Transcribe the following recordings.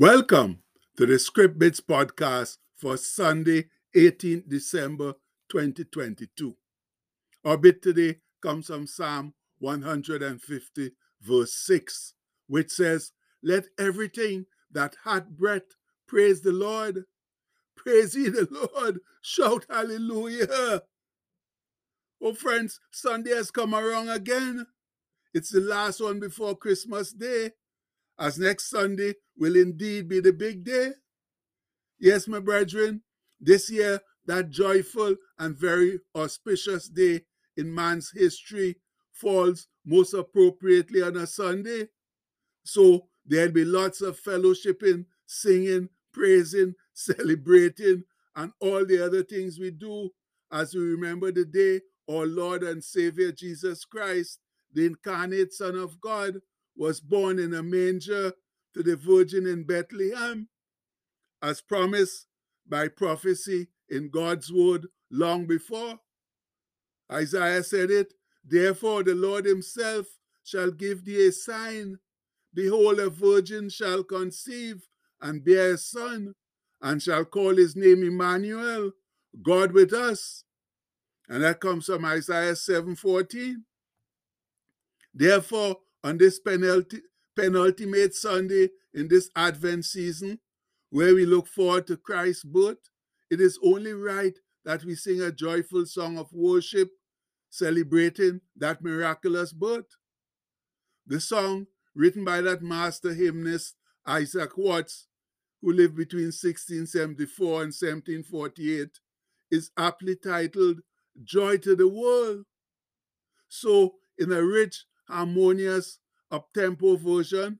Welcome to the Script Bits podcast for Sunday, 18th December 2022. Our bit today comes from Psalm 150, verse 6, which says, Let everything that hath breath praise the Lord. Praise ye the Lord. Shout hallelujah. Oh, friends, Sunday has come around again. It's the last one before Christmas Day as next Sunday will indeed be the big day. Yes, my brethren, this year, that joyful and very auspicious day in man's history falls most appropriately on a Sunday. So there'll be lots of fellowshipping, singing, praising, celebrating, and all the other things we do as we remember the day our Lord and Savior Jesus Christ, the incarnate Son of God, was born in a manger to the Virgin in Bethlehem, as promised by prophecy in God's word long before. Isaiah said it, Therefore the Lord himself shall give thee a sign. Behold, a virgin shall conceive and bear a son, and shall call his name Emmanuel, God with us. And that comes from Isaiah 7:14. Therefore, on this penulti- penultimate Sunday in this Advent season, where we look forward to Christ's birth, it is only right that we sing a joyful song of worship celebrating that miraculous birth. The song, written by that master hymnist Isaac Watts, who lived between 1674 and 1748, is aptly titled Joy to the World. So, in a rich harmonious up-tempo version.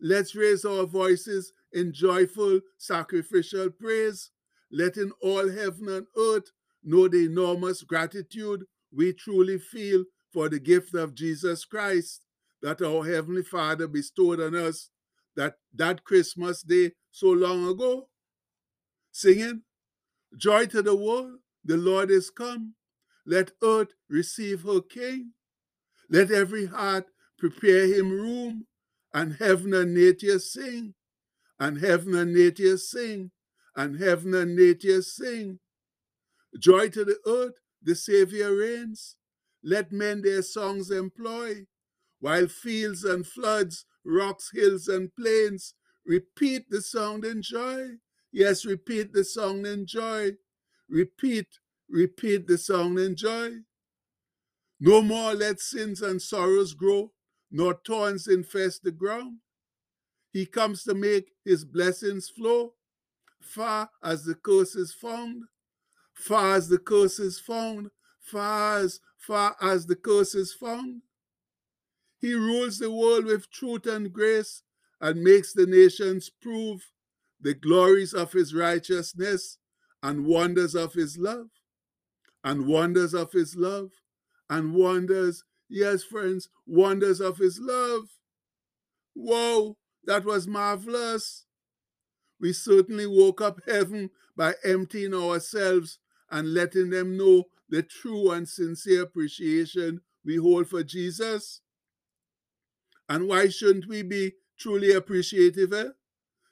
Let's raise our voices in joyful sacrificial praise, letting all heaven and earth know the enormous gratitude we truly feel for the gift of Jesus Christ that our Heavenly Father bestowed on us that, that Christmas day so long ago. Singing, Joy to the world, the Lord is come. Let earth receive her King. Let every heart prepare him room, and heaven and nature sing, and heaven and nature sing, and heaven and nature sing. Joy to the earth, the Savior reigns. Let men their songs employ, while fields and floods, rocks, hills, and plains repeat the song in joy. Yes, repeat the song in joy. Repeat, repeat the song in joy. No more let sins and sorrows grow, nor thorns infest the ground. He comes to make his blessings flow, far as the curse is found, far as the curse is found, far as far as the curse is found. He rules the world with truth and grace and makes the nations prove the glories of his righteousness and wonders of his love, and wonders of his love and wonders, yes, friends, wonders of his love. Whoa, that was marvelous. We certainly woke up heaven by emptying ourselves and letting them know the true and sincere appreciation we hold for Jesus. And why shouldn't we be truly appreciative? Eh?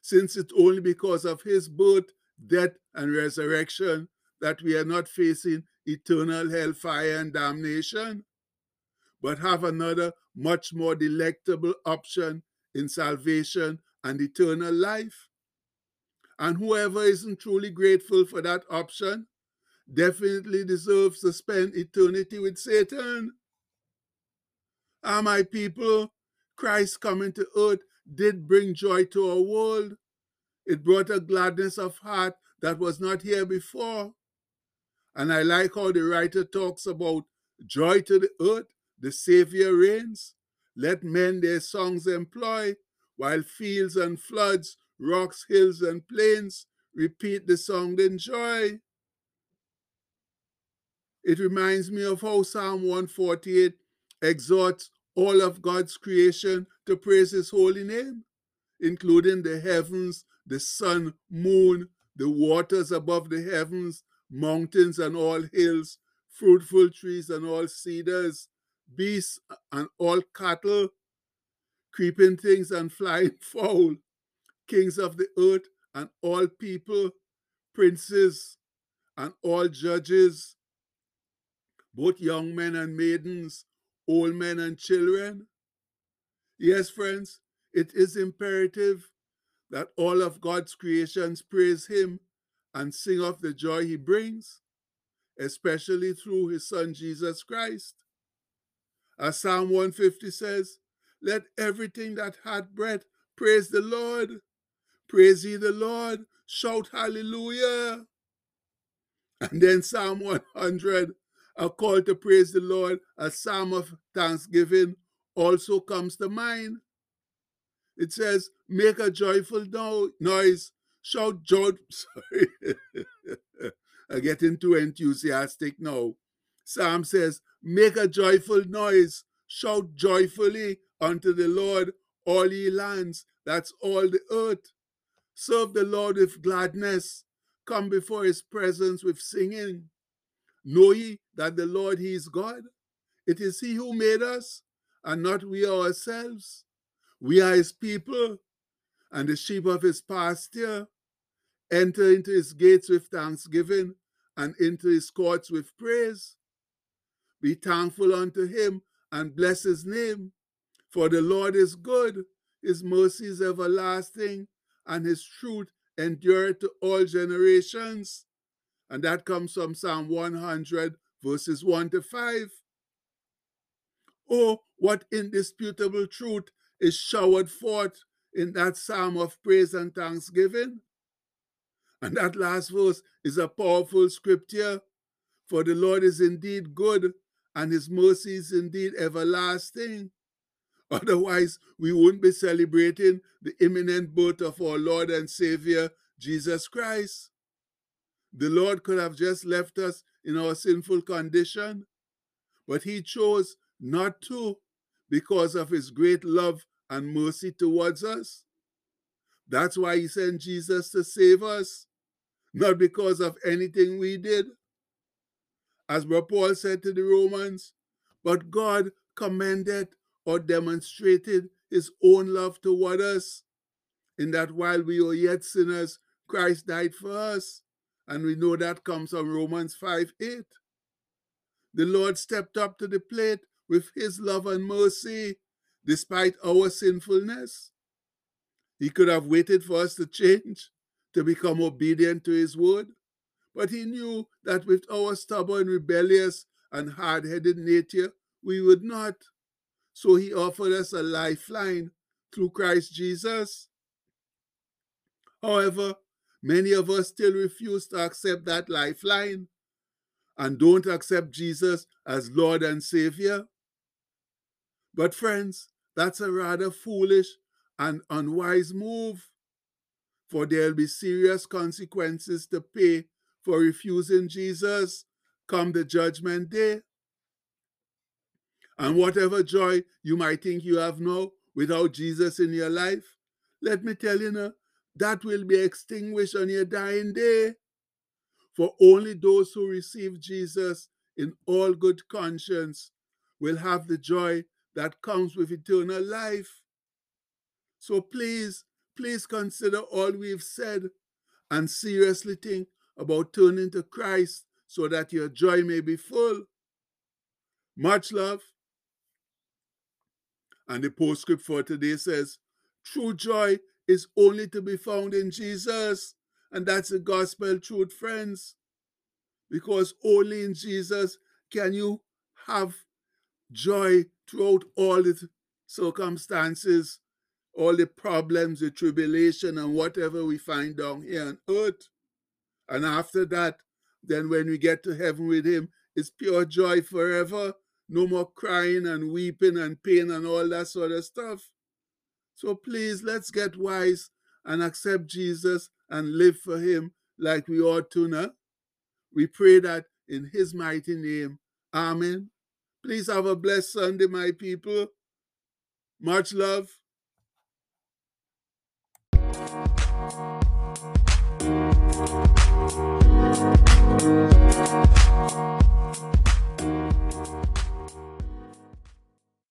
Since it's only because of his birth, death, and resurrection that we are not facing eternal hellfire and damnation, but have another much more delectable option in salvation and eternal life. And whoever isn't truly grateful for that option definitely deserves to spend eternity with Satan. Ah, my people, Christ coming to earth did bring joy to our world. It brought a gladness of heart that was not here before. And I like how the writer talks about joy to the earth, the Savior reigns. Let men their songs employ, while fields and floods, rocks, hills, and plains repeat the song in joy. It reminds me of how Psalm 148 exhorts all of God's creation to praise his holy name, including the heavens, the sun, moon, the waters above the heavens, mountains and all hills, fruitful trees and all cedars, beasts and all cattle, creeping things and flying fowl, kings of the earth, and all people, princes, and all judges, both young men and maidens, old men and children. Yes, friends, it is imperative that all of God's creations praise Him and sing of the joy He brings, especially through His Son Jesus Christ. As Psalm 150 says, Let everything that hath breath praise the Lord. Praise ye the Lord. Shout hallelujah. And then Psalm 100, a call to praise the Lord, a psalm of thanksgiving, also comes to mind. It says, Make a joyful noise, shout joy. Sorry, I'm getting too enthusiastic now. Psalm says, Make a joyful noise, shout joyfully unto the Lord, all ye lands, that's all the earth. Serve the Lord with gladness, come before his presence with singing. Know ye that the Lord, he is God. It is he who made us, and not we ourselves. We are his people, and the sheep of his pasture. Enter into his gates with thanksgiving, and into his courts with praise. Be thankful unto him, and bless his name. For the Lord is good, his mercy is everlasting, and his truth endureth to all generations. And that comes from Psalm 100, verses 1 to 5. Oh, what indisputable truth is showered forth in that psalm of praise and thanksgiving. And that last verse is a powerful scripture. For the Lord is indeed good, and his mercy is indeed everlasting. Otherwise, we wouldn't be celebrating the imminent birth of our Lord and Savior, Jesus Christ. The Lord could have just left us in our sinful condition, but he chose not to because of his great love and mercy towards us. That's why he sent Jesus to save us, not because of anything we did. As Paul said to the Romans, but God commended or demonstrated his own love toward us, in that while we were yet sinners, Christ died for us. And we know that comes from Romans 5 8. The Lord stepped up to the plate with his love and mercy despite our sinfulness. He could have waited for us to change, to become obedient to his word, but he knew that with our stubborn, rebellious, and hard headed nature, we would not. So he offered us a lifeline through Christ Jesus. However, many of us still refuse to accept that lifeline and don't accept Jesus as Lord and Savior. But, friends, that's a rather foolish and unwise move, for there'll be serious consequences to pay for refusing Jesus come the judgment day. And whatever joy you might think you have now without Jesus in your life, let me tell you now, that will be extinguished on your dying day. For only those who receive Jesus in all good conscience will have the joy that comes with eternal life. So please, please consider all we've said and seriously think about turning to Christ so that your joy may be full. Much love. And the postscript for today says, True joy is only to be found in Jesus. And that's the gospel truth, friends. Because only in Jesus can you have joy throughout all the circumstances, all the problems, the tribulation, and whatever we find down here on earth. And after that, then when we get to heaven with Him, it's pure joy forever. No more crying and weeping and pain and all that sort of stuff. So please, let's get wise and accept Jesus and live for Him like we ought to now. We pray that in His mighty name. Amen. Please have a blessed Sunday, my people. Much love. We'll be right.